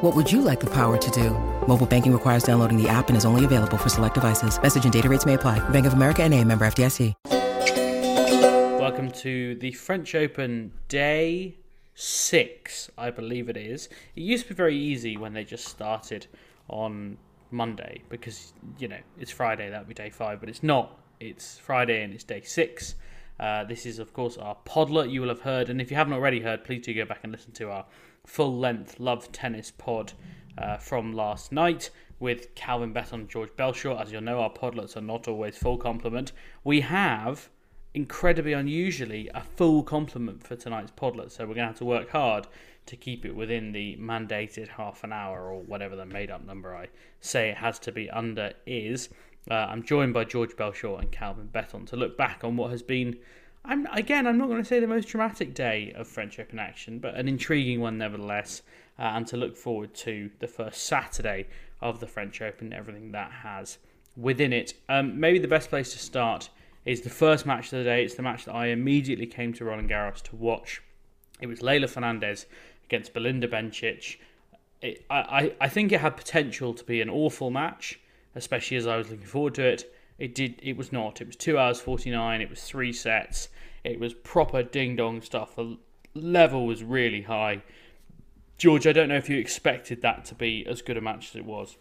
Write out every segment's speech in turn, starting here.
What would you like the power to do? Mobile banking requires downloading the app and is only available for select devices. Message and data rates may apply. Bank of America and a member FDIC. Welcome to the French Open day six, I believe it is. It used to be very easy when they just started on Monday because, you know, it's Friday, that would be day five, but it's not. It's Friday and it's day six. Uh, this is, of course, our podlet you will have heard. And if you haven't already heard, please do go back and listen to our full length Love Tennis pod uh, from last night with Calvin Betton and George Belshaw. As you'll know, our podlets are not always full complement. We have, incredibly unusually, a full complement for tonight's podlet. So we're going to have to work hard to keep it within the mandated half an hour or whatever the made up number I say it has to be under is. Uh, I'm joined by George Belshaw and Calvin Betton to look back on what has been I'm again. I'm not going to say the most dramatic day of French Open action, but an intriguing one nevertheless, uh, and to look forward to the first Saturday of the French Open, everything that has within it. Um, maybe the best place to start is the first match of the day. It's the match that I immediately came to Roland Garros to watch. It was Leylah Fernandez against Belinda Bencic. It, I, I think it had potential to be an awful match, especially as I was looking forward to it. It did. It was not. It was two hours forty nine. It was three sets. It was proper ding dong stuff. The level was really high. George, I don't know if you expected that to be as good a match as it was.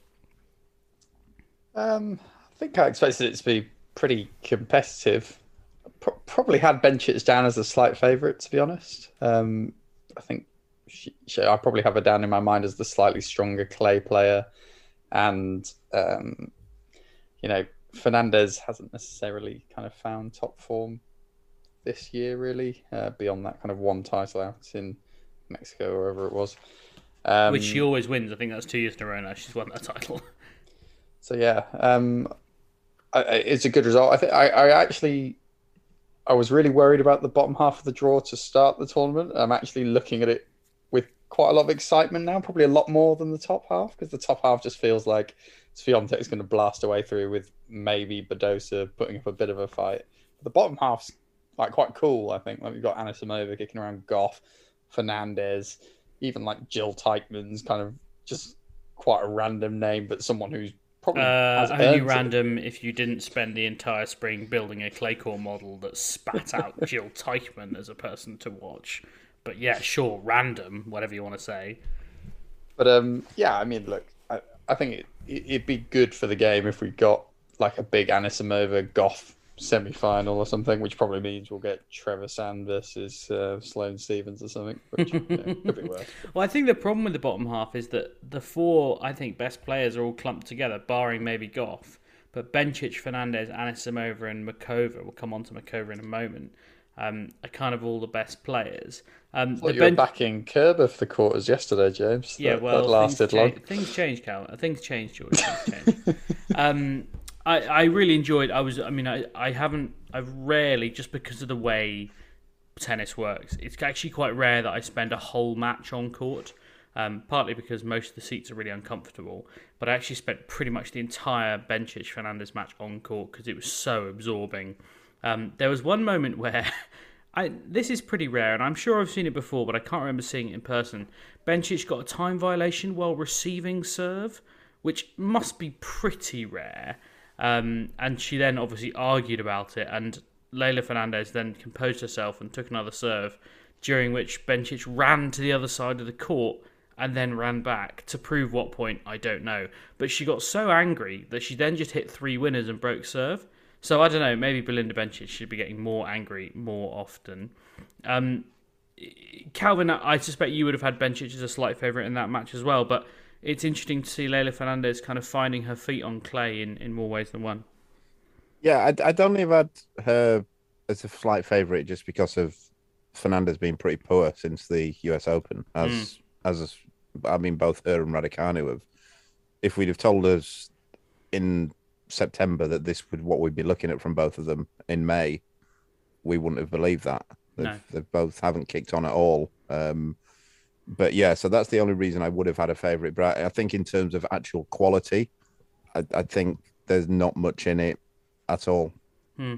Um, I think I expected it to be pretty competitive. Pro- probably had Bencic down as a slight favourite, to be honest. Um, I think she, she, I probably have her down in my mind as the slightly stronger clay player, and um, you know Fernandez hasn't necessarily kind of found top form this year, really, uh, beyond that kind of one title out in Mexico or wherever it was. Um, Which she always wins. I think that's two years in a row now. She's won that title. So yeah, um, I, it's a good result. I think I, I actually I was really worried about the bottom half of the draw to start the tournament. I'm actually looking at it with quite a lot of excitement now, probably a lot more than the top half because the top half just feels like Swiatek is going to blast away through with maybe Badosa putting up a bit of a fight. But the bottom half's like quite cool. I think like we've got Anisimova kicking around Gauff, Fernandez, even like Jill Teichmann's kind of just quite a random name, but someone who's probably uh, only random it. if you didn't spend the entire spring building a clay court model that spat out Jill Teichmann as a person to watch. But yeah, sure, random, whatever you want to say. But um, yeah, I mean, look, I, think it, it'd be good for the game if we got like a big Anisimova Gauff semi final or something, which probably means we'll get Trevisan versus uh, Sloane Stevens or something, which you know, could be worse. well, I think the problem with the bottom half is that the four, I think, best players are all clumped together, barring maybe Gauff. But Bencic, Fernandez, Anisimova, and Muchova, we'll come on to Muchova in a moment, um, are kind of all the best players. Um, well, you ben- were backing Kerber for the quarters yesterday, James. Yeah, that, well, that lasted things long. Change, things change, Cal. Things change, George. Things change. um, I, I really enjoyed. I was. I mean, I, I haven't. I've rarely just because of the way tennis works. It's actually quite rare that I spend a whole match on court. Um, partly because most of the seats are really uncomfortable, but I actually spent pretty much the entire Bencic Fernandez match on court because it was so absorbing. Um, there was one moment where I this is pretty rare, and I'm sure I've seen it before, but I can't remember seeing it in person. Bencic got a time violation while receiving serve, which must be pretty rare. Um, and she then obviously argued about it, and Leylah Fernandez then composed herself and took another serve, during which Bencic ran to the other side of the court and then ran back. To prove what point, I don't know. But she got so angry that she then just hit three winners and broke serve. So I don't know, maybe Belinda Bencic should be getting more angry more often. Um, Calvin, I suspect you would have had Bencic as a slight favourite in that match as well, but it's interesting to see Leylah Fernandez kind of finding her feet on clay in, in more ways than one. Yeah, I, I don't have had her as a slight favourite just because of Fernandez being pretty poor since the US Open. As mm. as I mean, both her and Raducanu have. If we'd have told us in September that this would what we'd be looking at from both of them in May, we wouldn't have believed that. They've, no. they both haven't kicked on at all. Um, but yeah, so that's the only reason I would have had a favourite. But I, I think in terms of actual quality, I, I think there's not much in it at all. Hmm.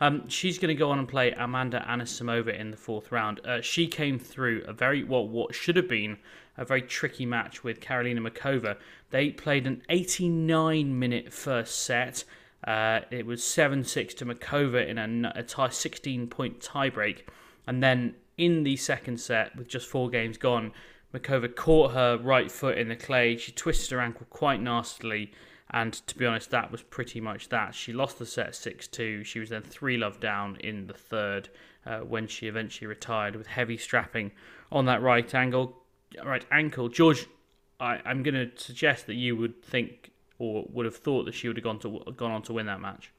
Um, she's going to go on and play Amanda Anisimova in the fourth round. Uh, she came through a very what what should have been a very tricky match with Karolina Muchova. They played an 89 minute first set. Uh, it was 7 6 to Muchova in a, a tie, 16 point tiebreak. And then in the second set, with just four games gone, Muchova caught her right foot in the clay. She twisted her ankle quite nastily. And to be honest, that was pretty much that. She lost the set 6 2. She was then 3 love down in the third uh, when she eventually retired with heavy strapping on that right angle. Right ankle. George, I, am going to suggest that you would think or would have thought that she would have gone to gone on to win that match.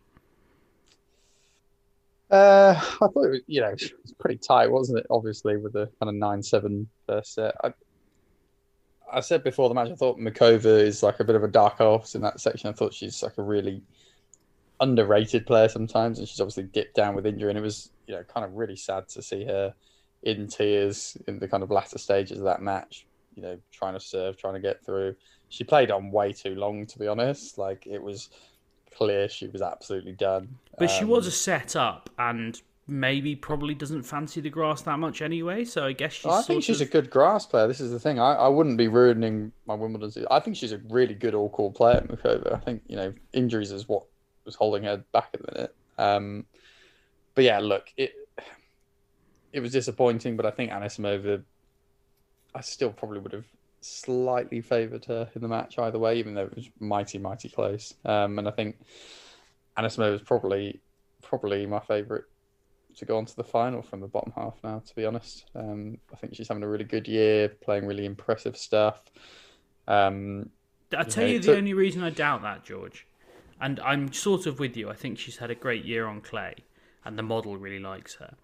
Uh, I thought it was, you know, it was pretty tight, wasn't it? Obviously, with the kind of 9 7 first set. I, I said before the match, I thought Muchova is like a bit of a dark horse in that section. I thought she's like a really underrated player sometimes, and she's obviously dipped down with injury. And it was, you know, kind of really sad to see her in tears in the kind of latter stages of that match. You know, trying to serve, trying to get through. She played on way too long, to be honest. Like it was clear she was absolutely done. But um, she was a set up, and maybe probably doesn't fancy the grass that much anyway. So I guess she's. I think she's of... a good grass player. This is the thing. I, I wouldn't be ruining my Wimbledon. Season. I think she's a really good all court player, Muchova. I think you know injuries is what was holding her back at the minute. Um, but yeah, look, it it was disappointing, but I think Anisimova, I still probably would have slightly favoured her in the match either way, even though it was mighty, mighty close. Um, and I think Anisimova is probably probably my favourite to go on to the final from the bottom half now, to be honest. Um, I think she's having a really good year, playing really impressive stuff. Um, I tell you, know, you the only reason I doubt that, George, and I'm sort of with you. I think she's had a great year on clay, and the model really likes her.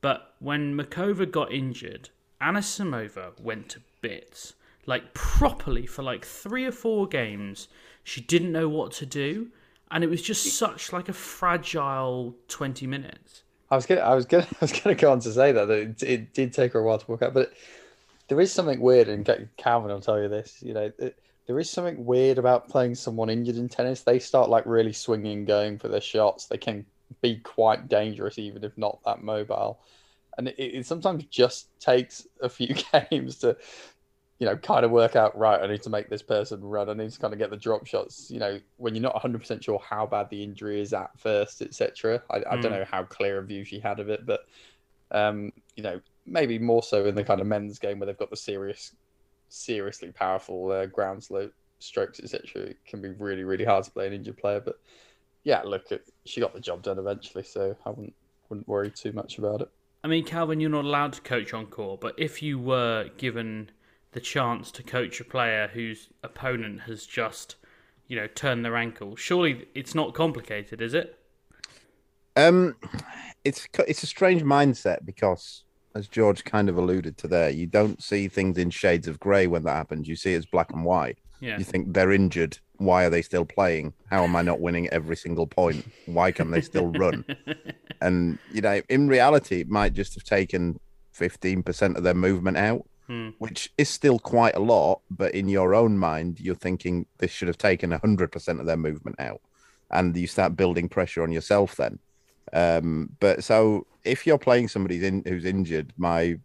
But when Muchova got injured, Anisimova went to bits, like properly for like three or four games. She didn't know what to do, and it was just such like a fragile twenty minutes. I was gonna, I was gonna, I was gonna go on to say that, that it, it, did take her a while to work out, but there is something weird, and Calvin will tell you this. You know, it, there is something weird about playing someone injured in tennis. They start like really swinging, going for their shots. They can be quite dangerous, even if not that mobile. And it, it sometimes just takes a few games to you know, kind of work out, right, I need to make this person run. I need to kind of get the drop shots, you know, when you're not 100% sure how bad the injury is at first, etc. I, mm. I, don't hmm. know how clear a view she had of it, but, um, you know, maybe more so in the kind of men's game where they've got the serious, seriously powerful uh, ground slope strokes, etc. It can be really, really hard to play an injured player. But yeah, look, she got the job done eventually, so I wouldn't, wouldn't worry too much about it. I mean, Calvin, you're not allowed to coach on court, but if you were given the chance to coach a player whose opponent has just, you know, turned their ankle. Surely it's not complicated, is it? Um, it's it's a strange mindset because, as George kind of alluded to there, you don't see things in shades of grey when that happens. You see it as black and white. Yeah. You think they're injured. Why are they still playing? How am I not winning every single point? Why can they still run? and you know, in reality, it might just have taken fifteen percent of their movement out which is still quite a lot. But in your own mind, you're thinking this should have taken 100% of their movement out. And you start building pressure on yourself then. Um, but so if you're playing somebody in, who's injured, my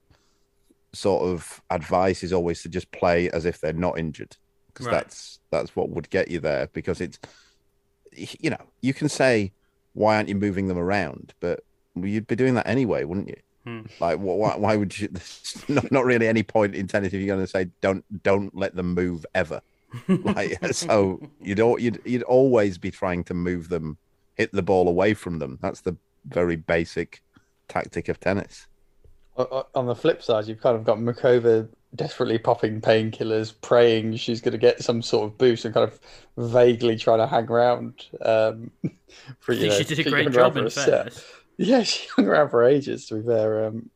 sort of advice is always to just play as if they're not injured because Right. that's that's what would get you there because it's you know you can say why aren't you moving them around? But you'd be doing that anyway wouldn't you? Hmm. like why, why would you not, not really any point in tennis if you're going to say don't don't let them move ever. Like so you'd, al- you'd you'd always be trying to move them hit the ball away from them. That's the very basic tactic of tennis. O- o- On the flip side, you've kind of got Muchova desperately popping painkillers, praying she's going to get some sort of boost, and kind of vaguely trying to hang around. Um, for, I think know, she did a great job in fairness. Yeah, she hung around for ages. To be fair, um,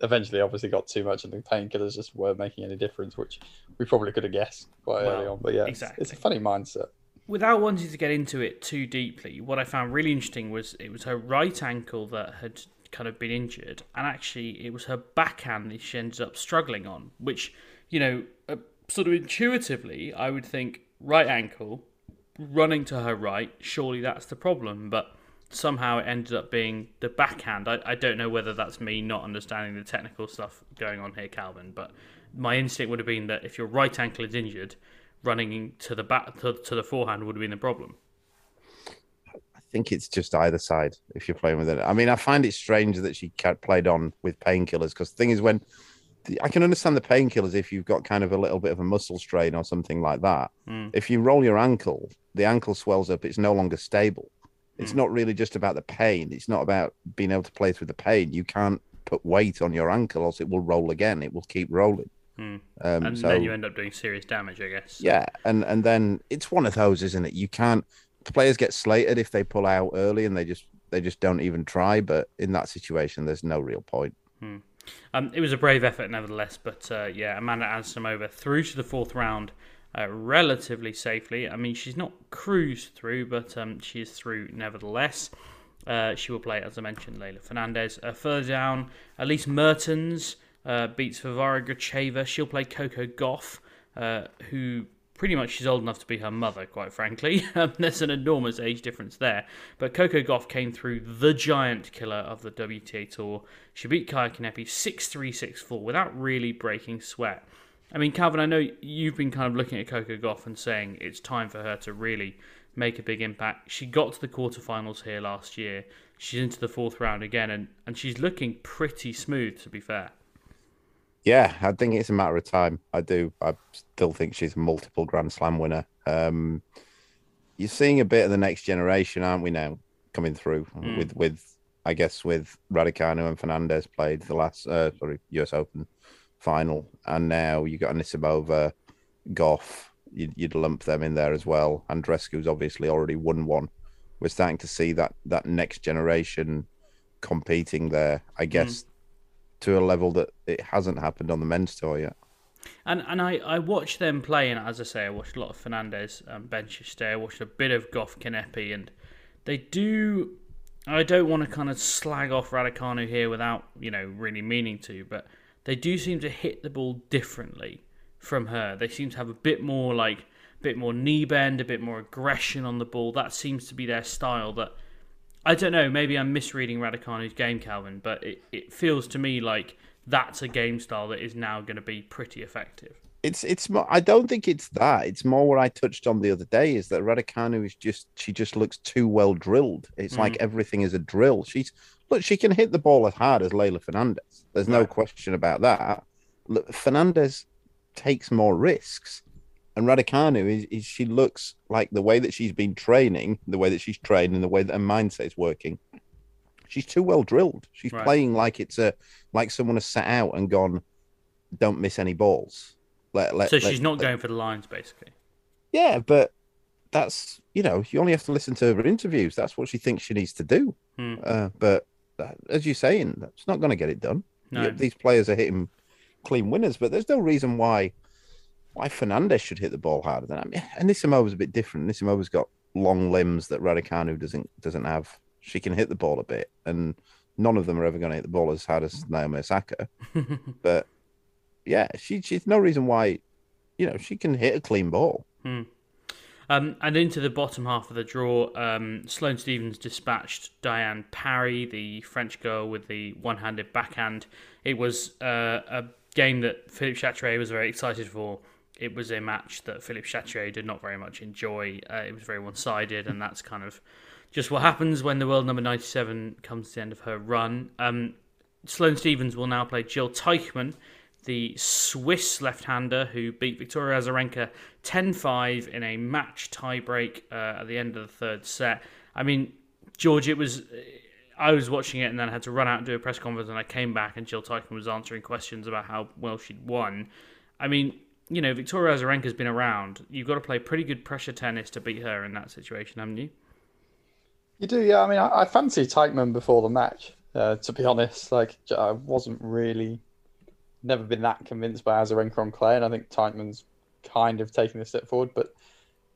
eventually, obviously, got too much, and the painkillers just weren't making any difference, which we probably could have guessed quite early on. But yeah, it's- it's, a funny mindset. Without wanting to get into it too deeply, what I found really interesting was it was her right ankle that had kind of been injured, and actually it was her backhand that she ended up struggling on, which, you know, uh, sort of intuitively, I would think right ankle, running to her right, surely that's the problem, but somehow it ended up being the backhand. I, I don't know whether that's me not understanding the technical stuff going on here, Calvin, but my instinct would have been that if your right ankle is injured, running to the back to, to the forehand would have been the problem. I think it's just either side if you're playing with it. I mean, I find it strange that she played on with painkillers because the thing is, when I can understand the painkillers if you've got kind of a little bit of a muscle strain or something like that. Hmm. If you roll your ankle, the ankle swells up, it's no longer stable. It's hmm. not really just about the pain, it's not about being able to play through the pain. You can't put weight on your ankle, else it will roll again, it will keep rolling. Hmm. Um, And so, then you end up doing serious damage, I guess. yeah, and and then it's one of those, isn't it? You can't. Players get slated if they pull out early and they just they just don't even try. But in that situation, there's no real point. Um, it was a brave effort, nevertheless. But uh, yeah, Amanda Anisimova through to the fourth round uh, relatively safely. I mean, she's not cruised through, but um, she is through nevertheless. Uh, she will play, as I mentioned, Leylah Fernandez. Uh, further down, Elise Mertens uh, beats Varvara Gracheva. She'll play Coco Gauff, uh, who pretty much she's old enough to be her mother, quite frankly. Um, There's an enormous age difference there. But Coco Gauff came through the giant killer of the WTA Tour. She beat Kaia Kanepi 6 3 6 4 without really breaking sweat. I mean, Calvin, I know you've been kind of looking at Coco Gauff and saying it's time for her to really make a big impact. She got to the quarterfinals here last year. She's into the fourth round again, and, and she's looking pretty smooth, to be fair. Yeah, I think it's a matter of time. I do. I still think she's a multiple Grand Slam winner. Um, you're seeing a bit of the next generation, aren't we now, coming through with with I guess with Raducanu and Fernandez played the last uh, sorry US Open final, and now you got Anisimova, Gauff. You'd, you'd lump them in there as well. Andreescu's obviously already won one. We're starting to see that that next generation competing there. I guess to a level that it hasn't happened on the men's tour yet. And and I, I watched them playing. as I say, I watched a lot of Fernandez and benches stay. I watched a bit of Gauff Kanepi, and they do. I don't want to kind of slag off Raducanu here without you know really meaning to, but they do seem to hit the ball differently from her. They seem to have a bit more like a bit more knee bend, a bit more aggression on the ball. That seems to be their style. That I don't know. Maybe I'm misreading Raducanu's game, Calvin, but it, it feels to me like that's a game style that is now going to be pretty effective. It's it's more, I don't think it's that. It's more what I touched on the other day is that Raducanu is just she just looks too well drilled. It's like mm. everything is a drill. She's look she can hit the ball as hard as Leylah Fernandez. There's no question about that. Look, Fernandez takes more risks. And Raducanu is, is she looks like the way that she's been training, the way that she's trained, and the way that her mindset is working. She's too well drilled. She's Right. playing like it's a like someone has sat out and gone, don't miss any balls. Let, let, So let- she's not going for the lines, basically. Yeah, but that's you know you only have to listen to her interviews. That's what she thinks she needs to do. Hmm. Uh, but that, as you're saying, that's not going to get it done. No. These players are hitting clean winners, but there's no reason why why Fernandez should hit the ball harder than I mean. Anisimova's a bit different. Anisimova's got long limbs that Raducanu doesn't doesn't have. She can hit the ball a bit, and none of them are ever going to hit the ball as hard as Naomi Osaka. but yeah, she she's no reason why, you know, she can hit a clean ball. Um, and into the bottom half of the draw, um, Sloane Stevens dispatched Diane Parry, the French girl with the one-handed backhand. It was uh, a game that Philippe Chatrier was very excited for. It was a match that Philippe Chatrier did not very much enjoy. Uh, it was very one-sided, and that's kind of just what happens when the world number 97 comes to the end of her run. Um, Sloane Stevens will now play Jill Teichmann, the Swiss left-hander who beat Victoria Azarenka 10-5 in a match tiebreak uh, at the end of the third set. I mean, George, it was. I was watching it and then I had to run out and do a press conference, and I came back and Jill Teichmann was answering questions about how well she'd won. I mean, you know, Victoria Azarenka's been around. You've got to play pretty good pressure tennis to beat her in that situation, haven't you? You do, yeah. I mean, I, I fancy Teichmann before the match. Uh, to be honest, like I wasn't really, never been that convinced by Azarenka on clay, and I think Teichmann's kind of taking a step forward. But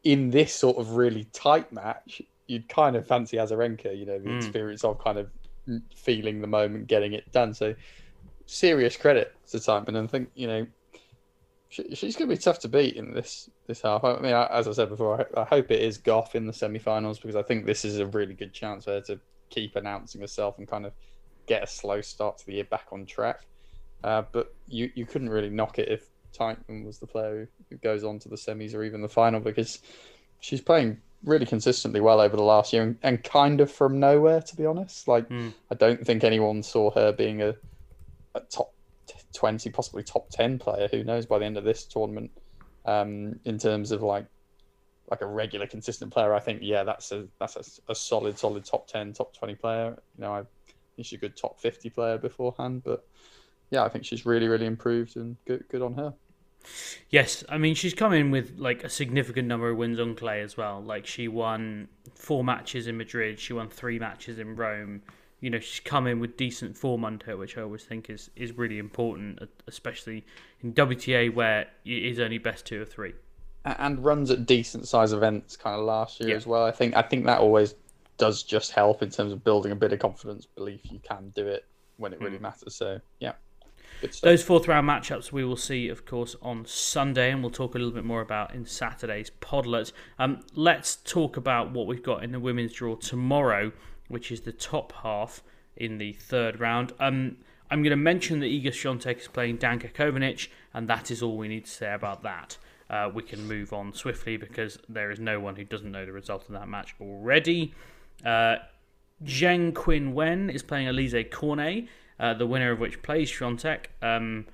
in this sort of really tight match, you'd kind of fancy Azarenka. You know, the experience of kind of feeling the moment, getting it done. So serious credit to Teichmann, and I think you know she, she's going to be tough to beat in this this half. I mean, I, as I said before, I, I hope it is Gauff in the semi-finals because I think this is a really good chance for her to keep announcing herself and kind of get a slow start to the year back on track. Uh, but you you couldn't really knock it if Teichmann was the player who goes on to the semis or even the final because she's playing really consistently well over the last year and, and kind of from nowhere to be honest. Like I don't think anyone saw her being a, a top 20, possibly top 10 player, who knows, by the end of this tournament. Um, in terms of like like a regular, consistent player, I think yeah, that's a that's a, a solid, solid top 10, top 20 player. You know, I think she's a good top 50 player beforehand, but yeah, I think she's really, really improved and good, good on her. Yes, I mean she's come in with like a significant number of wins on clay as well. Like she won four matches in Madrid, she won three matches in Rome. You know, she's come in with decent form under her, which I always think is is really important, especially in WTA where it is only best two or three. And runs at decent size events kind of last year Yeah. as well. I think I think that always does just help in terms of building a bit of confidence, belief you can do it when it really matters. So yeah. Those fourth round matchups we will see, of course, on Sunday, and we'll talk a little bit more about in Saturday's podlet. Um, let's talk about what we've got in the women's draw tomorrow, which is the top half in the third round. Um, I'm going to mention that Iga Swiatek is playing Danka Kovinic, and that is all we need to say about that. Uh, we can move on swiftly because there is no one who doesn't know the result of that match already. Uh, Zheng Qin Wen is playing Alizé Cornet, uh, the winner of which plays Swiatek. Um,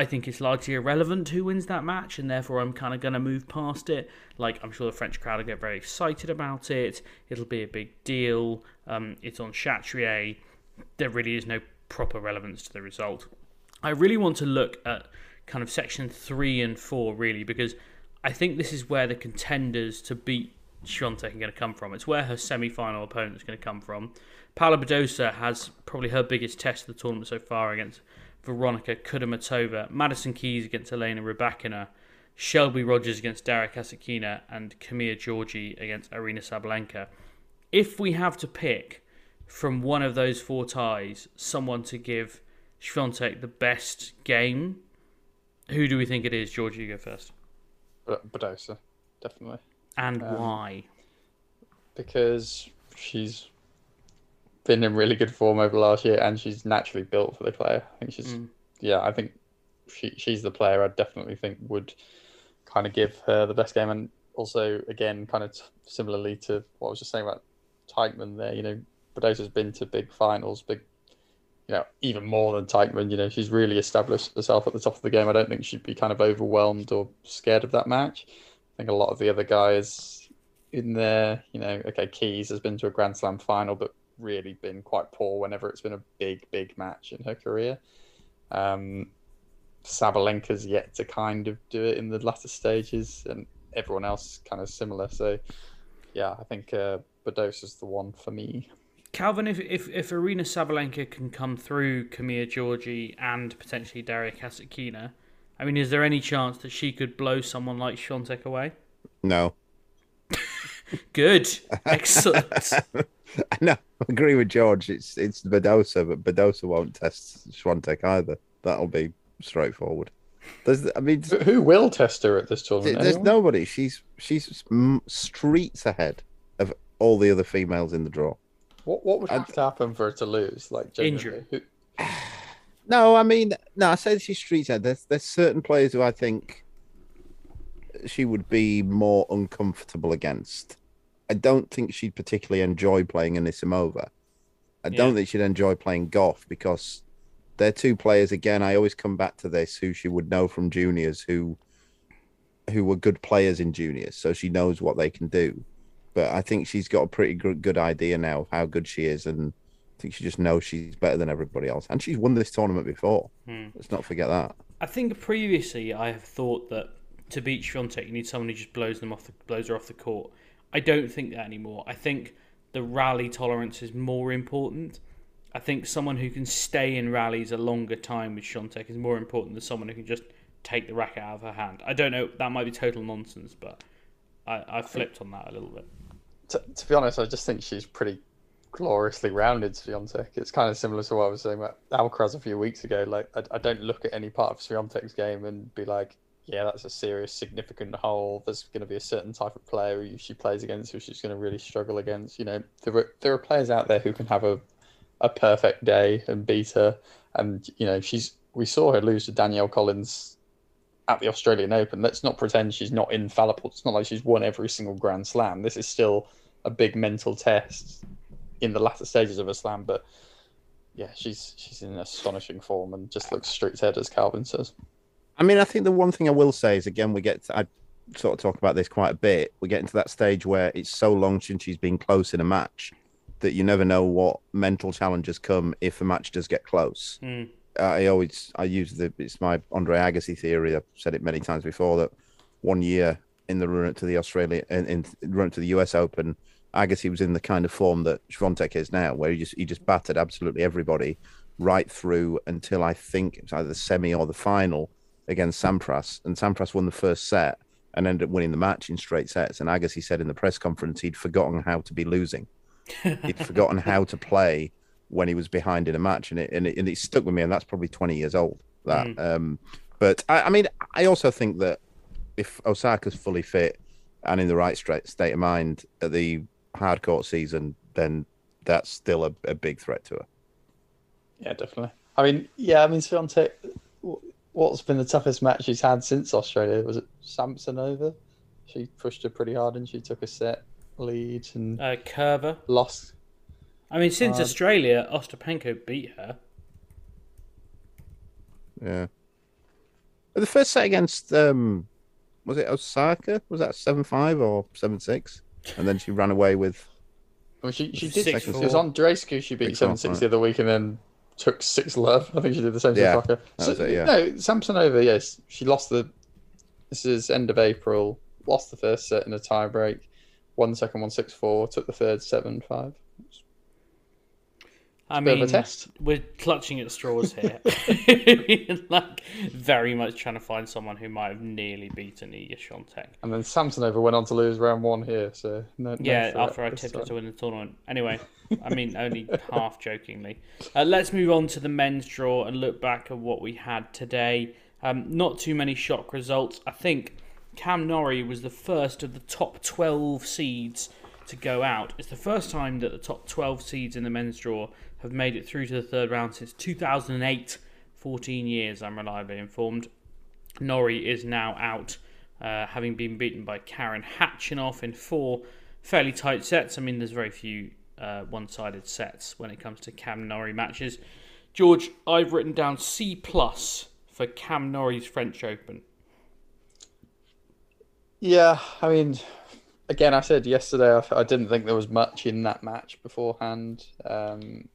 I think it's largely irrelevant who wins that match, and therefore I'm kind of going to move past it. Like, I'm sure the French crowd will get very excited about it. It'll be a big deal. Um, it's on Chatrier. There really is no proper relevance to the result. I really want to look at kind of section three and four, really, because I think this is where the contenders to beat Swiatek are going to come from. It's where her semi-final opponent is going to come from. Paula Badosa has probably her biggest test of the tournament so far against Veronika Kudermetova, Madison Keys against Elena Rybakina, Shelby Rogers against Daria Kasatkina, and Camila Giorgi against Aryna Sabalenka. If we have to pick from one of those four ties someone to give Swiatek the best game, who do we think it is? Georgie, you go first. Uh, but Badosa, definitely. And um, why? because she's been in really good form over the last year and she's naturally built for the player. I think she's mm. yeah, I think she she's the player I definitely think would kind of give her the best game and also again kind of t- similarly to what I was just saying about Teichmann there, you know, Badosa's been to big finals, big you know, even more than Teichmann, you know, she's really established herself at the top of the game. I don't think she'd be kind of overwhelmed or scared of that match. I think a lot of the other guys in there, you know, okay, Keys has been to a Grand Slam final, but really been quite poor whenever it's been a big, big match in her career. Um, Sabalenka's yet to kind of do it in the latter stages, and everyone else kind of similar. So, yeah, I think uh, Badosa's the one for me. Calvin, if, if if Aryna Sabalenka can come through Camila Giorgi and potentially Daria Kasatkina, I mean, is there any chance that she could blow someone like Swiatek away? No, Good, excellent. no, I agree with George. It's it's Badosa, but Badosa won't test Swiatek either. That'll be straightforward. There's, I mean, Who- Who will test her at this tournament? there's Anyone? nobody. She's she's streets ahead of all the other females in the draw. What what would have to happen for her to lose? Like Injury. Who- No, I mean, no, I said she's streets ahead. There's there's certain players who I think she would be more uncomfortable against. I don't think she'd particularly enjoy playing Anisimova. I don't think she'd enjoy playing Gauff because they're two players. Again, I always come back to this: who she would know from juniors, who who were good players in juniors, so she knows what they can do. But I think she's got a pretty good, good idea now of how good she is, and I think she just knows she's better than everybody else. And she's won this tournament before. Hmm. Let's not forget that. I think previously I have thought that to beat Swiatek you need someone who just blows them off the blows her off the court. I don't think that anymore. I think the rally tolerance is more important. I think someone who can stay in rallies a longer time with Swiatek is more important than someone who can just take the racket out of her hand. I don't know. That might be total nonsense, but I, I flipped on that a little bit. to, to be honest, I just think she's pretty gloriously rounded, Swiatek. It's kind of similar to what I was saying about Alcaraz a few weeks ago. Like, I, I don't look at any part of Swiatek's game and be like, yeah, that's a serious, significant hole. There's going to be a certain type of player who she plays against who she's going to really struggle against. You know, there are, there are players out there who can have a, a perfect day and beat her. And, you know, she's we saw her lose to Danielle Collins at the Australian Open. Let's not pretend she's not infallible. It's not like she's won every single Grand Slam. This is still a big mental test in the latter stages of a slam. But yeah, she's she's in astonishing form and just looks straight ahead, as Calvin says. I mean, I think the one thing I will say is again, we get to, I sort of talk about this quite a bit. We get into that stage where it's so long since she's been close in a match that you never know what mental challenges come if a match does get close. Hmm. I always I use the it's my Andre Agassi theory. I've said it many times before that one year in the run up to the Australia in, in run up to the US Open, Agassi was in the kind of form that Swiatek is now, where he just he just battered absolutely everybody right through until I think it was either the semi or the final against Sampras, and Sampras won the first set and ended up winning the match in straight sets. And Agassi said in the press conference he'd forgotten how to be losing. He'd forgotten how to play when he was behind in a match, and it and it, and it stuck with me. And that's probably twenty years old. That, um, but I, I mean, I also think that if Osaka's fully fit and in the right straight state of mind at the hard court season, then that's still a, a big threat to her. Yeah, definitely. I mean, yeah, I mean, Swiatek, what's been the toughest match she's had since Australia? Was it Samsonova? She pushed her pretty hard and she took a set lead and Uh, Kerber. lost. I mean, since Uh, Australia, Ostapenko beat her. Yeah. The first set against um was it Osaka? Was that seven five or seven six? And then she ran away with Well, she she did. Six It was Andreescu. She beat seven six right. the other week and then took six love. I think she did the same to Yeah, Osaka. that was it, yeah. No, Samsonova. Yes, she lost the. This is end of April. Lost the first set in a tie break. Won the second one six four. Took the third seven five. I mean, test. we're clutching at straws here. like, very much trying to find someone who might have nearly beaten Iga Swiatek. And then Samsonova went on to lose round one here. So no, no Yeah, threat after I tipped her to win the tournament. Anyway, I mean, only half jokingly. Uh, let's move on to the men's draw and look back at what we had today. Um, not too many shock results. I think Cam Norrie was the first of the top 12 seeds to go out. It's the first time that the top 12 seeds in the men's draw have made it through to the third round since 2008. 14 years, I'm reliably informed. Norrie is now out, uh, having been beaten by Karen Khachanov in four fairly tight sets. I mean, there's very few uh, one-sided sets when it comes to Cam Norrie matches. George, I've written down C plus for Cam Norrie's French Open. Yeah, I mean, again, I said yesterday I, I didn't think there was much in that match beforehand. Um,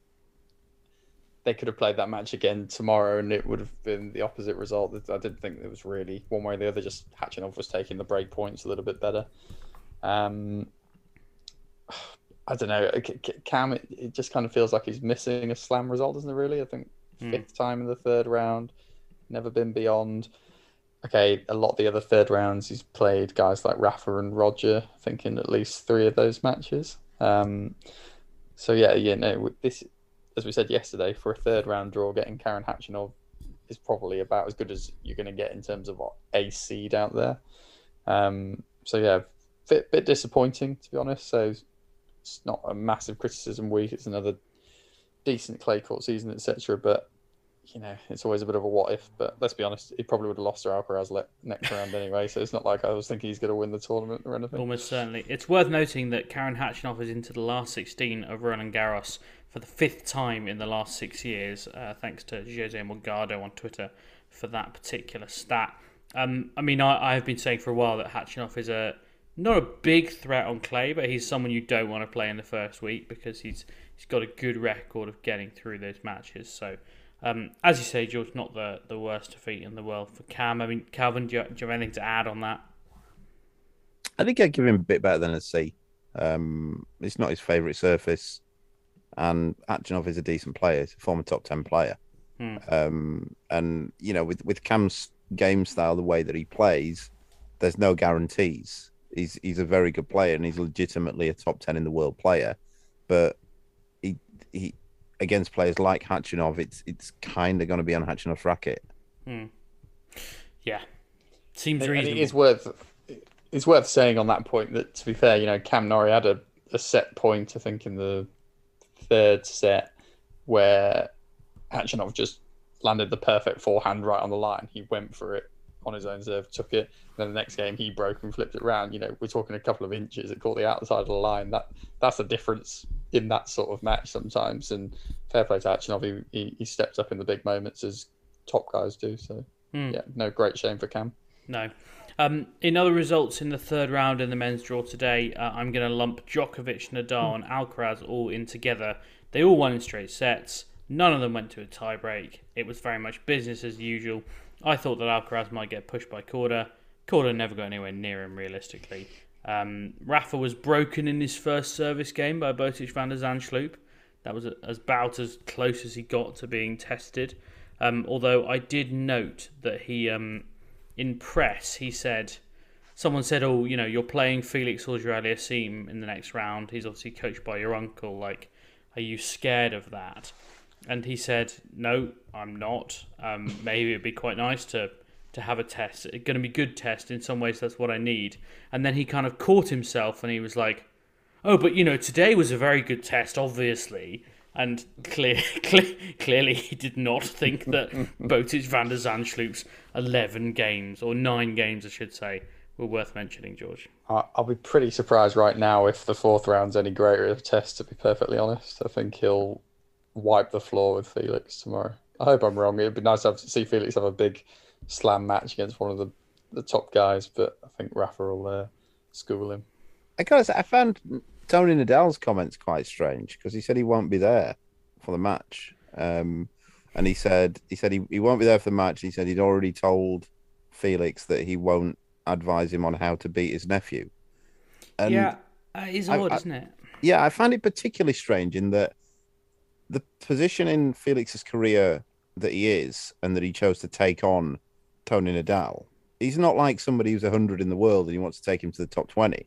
they could have played that match again tomorrow, and it would have been the opposite result. I didn't think there was really one way or the other. Just Khachanov was taking the break points a little bit better. Um, I don't know. C- Cam, it, it just kind of feels like he's missing a slam result, doesn't it? Really, I think fifth time in the third round, never been beyond okay, a lot of the other third rounds he's played guys like Rafa and Roger, I think in at least three of those matches. Um, so yeah, yeah, no, with this, as we said yesterday, for a third round draw, getting Karen Khachanov is probably about as good as you're going to get in terms of a seed out there. Um, so yeah, bit bit disappointing to be honest. So it's not a massive criticism week. It's another decent clay court season, etc. But you know, it's always a bit of a what if. But let's be honest, he probably would have lost to Alcaraz next round anyway. So it's not like I was thinking he's going to win the tournament or anything. Almost certainly. It's worth noting that Karen Khachanov is into the last 16 of Roland Garros for the fifth time in the last six years, uh, thanks to Jose Morgado on Twitter for that particular stat. Um, I mean, I, I've been saying for a while that Khachanov is a not a big threat on clay, but he's someone you don't want to play in the first week because he's he's got a good record of getting through those matches. So um, as you say, George, not the, the worst defeat in the world for Cam. I mean, Calvin, do you, do you have anything to add on that? I think I'd give him a bit better than a C. Um, it's not his favourite surface, and Khachanov is a decent player. He's a former top ten player. Hmm. Um, and you know, with with Cam's game style, the way that he plays, there's no guarantees. He's he's a very good player, and he's legitimately a top ten in the world player. But he he against players like Khachanov, it's it's kind of going to be on Khachanov's racket. Hmm. Yeah, seems and, reasonable. And it is worth it's worth saying on that point that to be fair, you know, Cam Norrie had a, a set point, I think, in the third set where Khachanov just landed the perfect forehand right on the line. He went for it on his own serve, took it. And then the next game he broke and flipped it around. You know, we're talking a couple of inches. It caught the outside of the line. That that's the difference in that sort of match sometimes. And fair play to Khachanov, he, he, he stepped up in the big moments as top guys do. So hmm. yeah, no great shame for Cam. No. Um, in other results in the third round in the men's draw today, uh, I'm going to lump Djokovic, Nadal, and Alcaraz all in together. They all won in straight sets. None of them went to a tiebreak. It was very much business as usual. I thought that Alcaraz might get pushed by Korda. Korda never got anywhere near him, realistically. Um, Rafa was broken in his first service game by Botic van der Zandschulp. That was as about as close as he got to being tested. Um, although I did note that he, um, in press, he said, someone said, "Oh, you know, you're playing Felix Auger-Aliassime in the next round. He's obviously coached by your uncle. Like, are you scared of that?" And he said, "No, I'm not. Um, maybe it'd be quite nice to to have a test. It's going to be good test in some ways. That's what I need." And then he kind of caught himself, and he was like, "Oh, but you know, today was a very good test, obviously." And clear, clear, clearly, he did not think that Botic van der Zandschulp's 11 games, or 9 games, I should say, were worth mentioning, George. I'll be pretty surprised right now if the fourth round's any greater of a test, to be perfectly honest. I think he'll wipe the floor with Felix tomorrow. I hope I'm wrong. It'd be nice to, have, to see Felix have a big slam match against one of the, the top guys, but I think Rafa will uh, school him. I gotta say, I found Tony Nadal's comments quite strange because he said he won't be there for the match, um, and he said he said he, he won't be there for the match. He said he'd already told Felix that he won't advise him on how to beat his nephew. And yeah, it's odd, I, isn't it? Yeah, I find it particularly strange in that the position in Felix's career that he is and that he chose to take on Tony Nadal, he's not like somebody who's 100 in the world and he wants to take him to the top 20.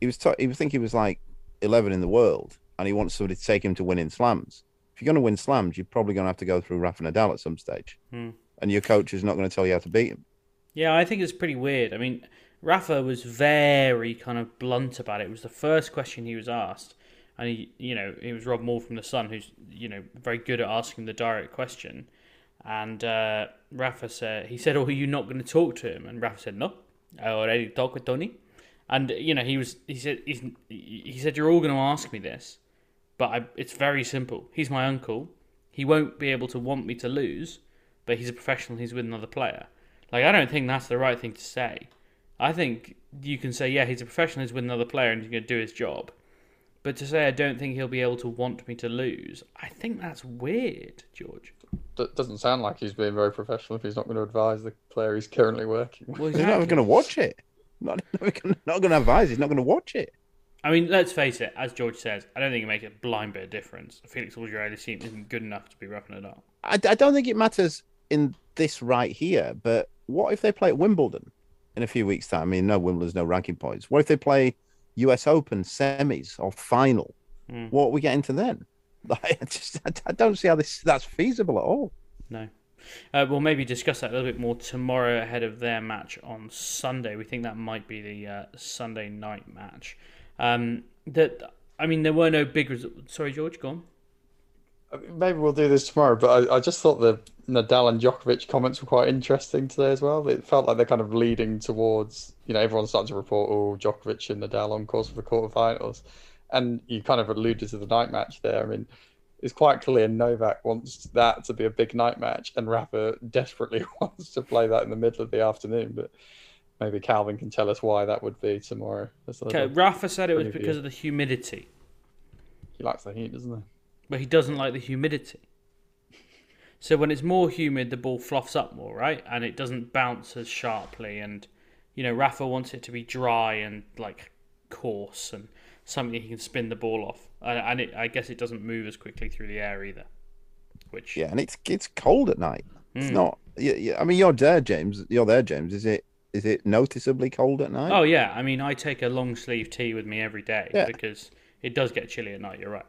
He was, t- he was thinking he was like 11 in the world and he wants somebody to take him to winning slams. If you're going to win slams, you're probably going to have to go through Rafa Nadal at some stage. Hmm. And your coach is not going to tell you how to beat him. Yeah, I think it's pretty weird. I mean, Rafa was very kind of blunt about it. It was the first question he was asked and he, you know, it was Rob Moore from the Sun, who's you know very good at asking the direct question. And uh, Rafa said, he said, "Oh, are you not going to talk to him?" And Rafa said, "No, I already talked with Tony." And you know, he was, he said, he said, "You're all going to ask me this, but I, it's very simple. He's my uncle. He won't be able to want me to lose, but he's a professional. He's with another player. Like I don't think that's the right thing to say. I think you can say, yeah, he's a professional. He's with another player, and he's going to do his job." But to say I don't think he'll be able to want me to lose, I think that's weird, George. That doesn't sound like he's being very professional if he's not going to advise the player he's currently working with. Well, exactly. He's not going to watch it. Not, not going to advise. He's not going to watch it. I mean, let's face it. As George says, I don't think it makes a blind bit of difference. Felix Auger-Aliassime isn't good enough to be roughing it up. I, I don't think it matters in this right here. But what if they play at Wimbledon in a few weeks' time? I mean, no Wimbledon's no ranking points. What if they play US Open semis or final. Mm. What are we getting to then? Like, I just I don't see how this that's feasible at all. No. Uh, we'll maybe discuss that a little bit more tomorrow ahead of their match on Sunday. We think that might be the uh, Sunday night match. Um, that I mean, there were no big results. Sorry, George, go on. Maybe we'll do this tomorrow, but I, I just thought the Nadal and Djokovic comments were quite interesting today as well. It felt like they're kind of leading towards, you know, everyone's starting to report, oh, Djokovic and Nadal on course for the quarterfinals. And you kind of alluded to the night match there. I mean, it's quite clear Novak wants that to be a big night match, and Rafa desperately wants to play that in the middle of the afternoon. But maybe Calvin can tell us why that would be tomorrow. Okay, Rafa said it was because of the humidity. He likes the heat, doesn't he? But he doesn't like the humidity. So when it's more humid, the ball fluffs up more, right? And it doesn't bounce as sharply. And, you know, Rafa wants it to be dry and, like, coarse and something he can spin the ball off. And it, I guess it doesn't move as quickly through the air either. Which Yeah, and it's it's cold at night. It's mm. not. Yeah, yeah, I mean, you're there, James. You're there, James. Is it is it noticeably cold at night? Oh yeah, I mean, I take a long sleeve tee with me every day yeah. because it does get chilly at night. You're right.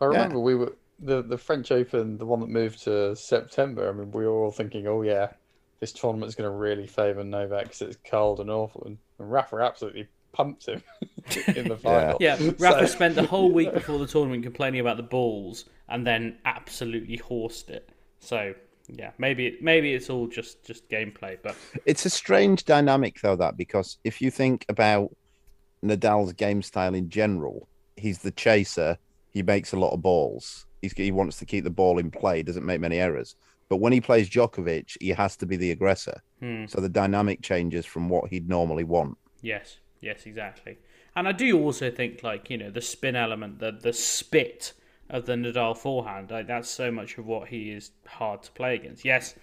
I remember yeah. we were the the French Open, the one that moved to September. I mean, we were all thinking, oh yeah, this tournament's going to really favour Novak because it's cold and awful, and, and Rafa absolutely pumped him in the final. Yeah, yeah Rafa so... spent the whole week before the tournament complaining about the balls, and then absolutely horsed it. So yeah, maybe maybe it's all just just gameplay, but it's a strange dynamic though that because if you think about Nadal's game style in general, he's the chaser. He makes a lot of balls. He's, he wants to keep the ball in play. Doesn't make many errors. But when he plays Djokovic, he has to be the aggressor. Hmm. So the dynamic changes from what he'd normally want. Yes, yes, exactly. And I do also think, like you know, the spin element, the the spit of the Nadal forehand. Like that's so much of what he is hard to play against. Yes,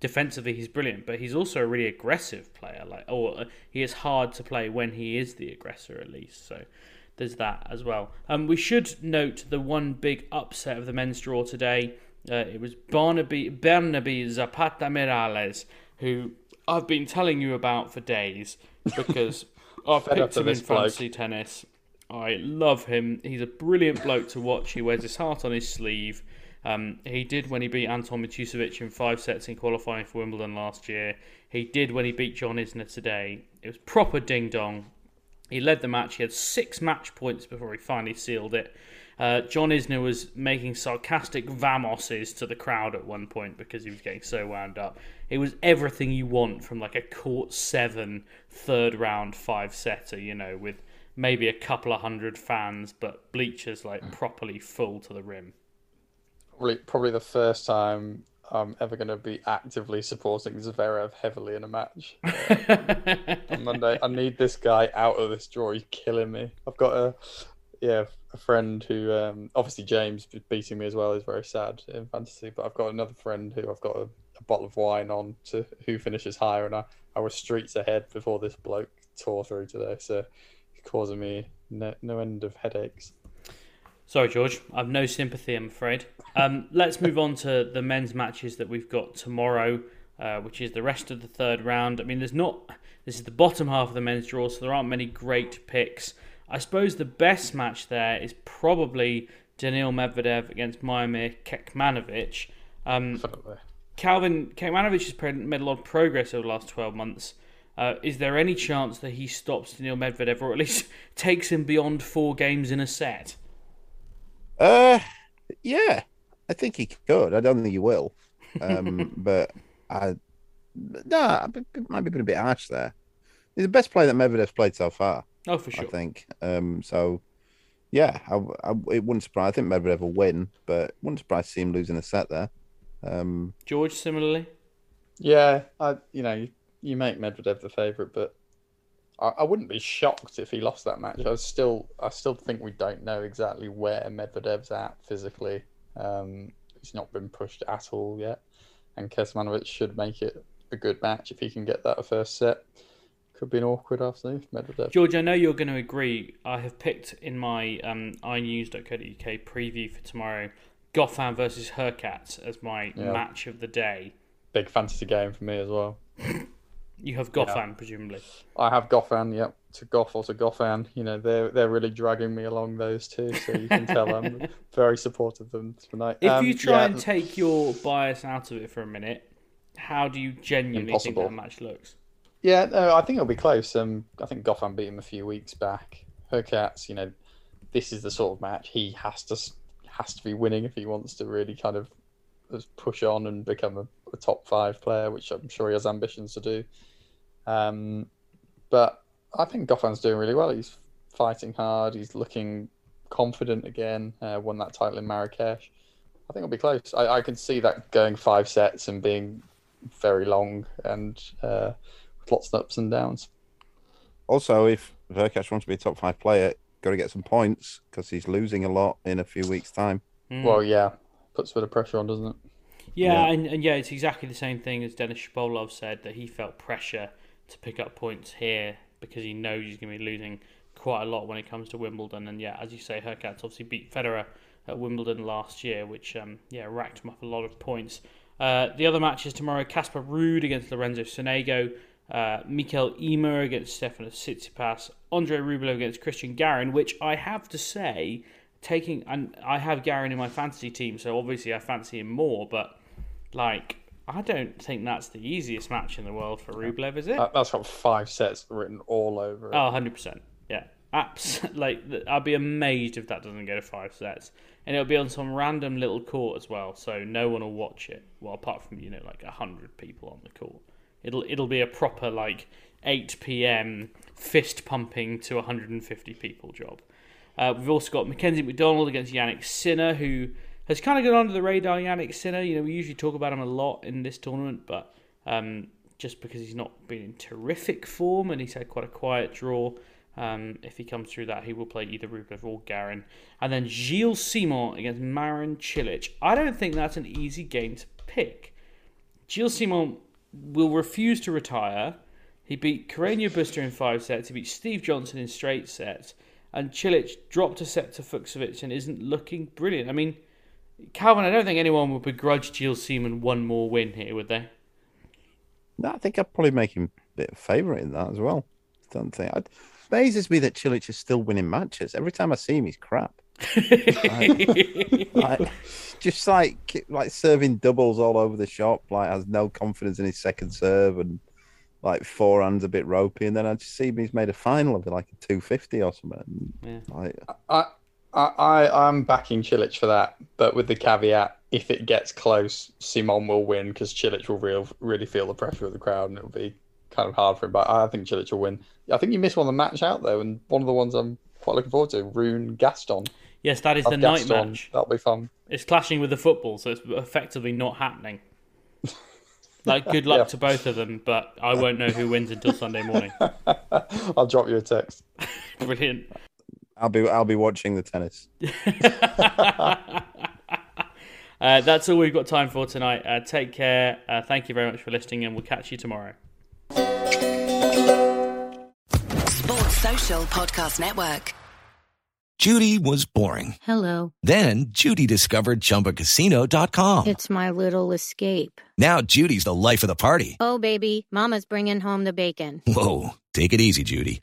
defensively he's brilliant, but he's also a really aggressive player. Like, or he is hard to play when he is the aggressor at least. So there's that as well. Um, we should note the one big upset of the men's draw today. Uh, it was Barnaby Bernabe Zapata Miralles, who I've been telling you about for days because I've picked him in fantasy tennis. I love him. He's a brilliant bloke to watch. He wears his heart on his sleeve. Um, he did when he beat Anton Matusevich in five sets in qualifying for Wimbledon last year. He did when he beat John Isner today. It was proper ding dong. He led the match. He had six match points before he finally sealed it. Uh, John Isner was making sarcastic vamoses to the crowd at one point because he was getting so wound up. It was everything you want from like a court seven third round five setter, you know, with maybe a couple of hundred fans, but bleachers like properly full to the rim. Probably, probably the first time I'm ever going to be actively supporting Zverev heavily in a match uh, on Monday. I need this guy out of this draw. He's killing me. I've got a yeah a friend who um, obviously James beating me as well is very sad in fantasy, but I've got another friend who I've got a, a bottle of wine on to who finishes higher, and I, I was streets ahead before this bloke tore through today. So causing me no, no end of headaches. Sorry, George. I've no sympathy, I'm afraid. Um, let's move on to the men's matches that we've got tomorrow, uh, which is the rest of the third round. I mean, there's not. This is the bottom half of the men's draw, so there aren't many great picks. I suppose the best match there is probably Daniil Medvedev against Miomir Kecmanovic. Um, Calvin Kecmanovic has made a lot of progress over the last 12 months. Uh, is there any chance that he stops Daniil Medvedev, or at least takes him beyond four games in a set? Uh, yeah, I think he could. I don't think he will, um, but I no, it might be a bit harsh there. He's the best player that Medvedev's played so far. Oh, for sure. I think. Um, so, yeah, I, I, it wouldn't surprise. I think Medvedev will win, but it wouldn't surprise to see him losing a set there. Um, George, similarly. Yeah, I you know you make Medvedev the favourite, but I, I, wouldn't be shocked if he lost that match. I still, I still think we don't know exactly where Medvedev's at physically. Um, he's not been pushed at all yet, and Kecmanovic should make it a good match if he can get that first set. Could be an awkward afternoon for Medvedev. George, I know you're going to agree. I have picked in my um, inews.co.uk preview for tomorrow Goffin versus Hurkacz as my yeah. match of the day. Big fantasy game for me as well. You have Goffin, presumably. I have Goffin, yep, to Goff or to Goffin. You know, they're they're really dragging me along those two, so you can tell I'm very supportive of them tonight. If Um, you try yeah, and take your bias out of it for a minute, how do you genuinely Impossible. think that match looks? Yeah, no, I think it'll be close. Um, I think Goffin beat him a few weeks back. Hurkacz, you know, this is the sort of match he has to has to be winning if he wants to really kind of push on and become a, a top five player, which I'm sure he has ambitions to do. Um, but I think Goffin's doing really well. He's fighting hard. He's looking confident again. Uh, won that title in Marrakesh. I think it'll be close. I, I can see that going five sets and being very long and uh, with lots of ups and downs. Also, if Hurkacz wants to be a top five player, got to get some points because he's losing a lot in a few weeks' time. Well, yeah, puts a bit of pressure on, doesn't it? Yeah, Yeah. And, and yeah, it's exactly the same thing as Denis Shapovalov said that he felt pressure to pick up points here because he knows he's going to be losing quite a lot when it comes to Wimbledon. And yeah, as you say, Hurkacz obviously beat Federer at Wimbledon last year, which um, yeah racked him up a lot of points. Uh, the other matches tomorrow: Casper Ruud against Lorenzo Sonego, uh, Mikael Ymer against Stefanos Tsitsipas, Andre Rublev against Cristian Garin. Which I have to say, taking and I have Garin in my fantasy team, so obviously I fancy him more, but like. I don't think that's the easiest match in the world for Rublev, is it? That, that's got five sets written all over it. Oh, 100%. Yeah. Abs- like, th- I'd be amazed if that doesn't go to five sets. And it'll be on some random little court as well, so no one will watch it. Well, apart from, you know, like 100 people on the court. It'll it'll be a proper, like, 8 p.m. fist pumping to 150 people job. Uh, we've also got Mackenzie McDonald against Jannik Sinner, who has kind of gone under the radar. Jannik Sinner, you know, we usually talk about him a lot in this tournament, but um, just because he's not been in terrific form and he's had quite a quiet draw, um, if he comes through that, he will play either Rublev or Garin. And then Gilles Simon against Marin Cilic. I don't think that's an easy game to pick. Gilles Simon will refuse to retire. He beat Carreño Busta in five sets. He beat Steve Johnson in straight sets. And Cilic dropped a set to Fucsovics and isn't looking brilliant. I mean, Calvin, I don't think anyone would begrudge Gilles Simon one more win here, would they? No, I think I'd probably make him a bit of favourite in that as well. Don't think. It amazes me that Cilic is still winning matches. Every time I see him, he's crap. like, just like like serving doubles all over the shop. Like has no confidence in his second serve and like forehands a bit ropey. And then I just see him. He's made a final of it, like a two fifty or something. Yeah. Like, I, I, I, I'm backing Cilic for that, but with the caveat: if it gets close, Simon will win because Cilic will real, really feel the pressure of the crowd, and it'll be kind of hard for him. But I think Cilic will win. I think you missed one of the match out though, and one of the ones I'm quite looking forward to: Rune Gaston. Yes, that is the night Gaston. match. That'll be fun. It's clashing with the football, so it's effectively not happening. Like, good luck Yeah. to both of them, but I won't know who wins until Sunday morning. I'll drop you a text. Brilliant. I'll be I'll be watching the tennis. Uh, that's all we've got time for tonight. Uh, take care. Uh, thank you very much for listening, and we'll catch you tomorrow. Sports Social Podcast Network. Judy was boring. Hello. Then Judy discovered ChumbaCasino.com. It's my little escape. Now Judy's the life of the party. Oh, baby, Mama's bringing home the bacon. Whoa, take it easy, Judy.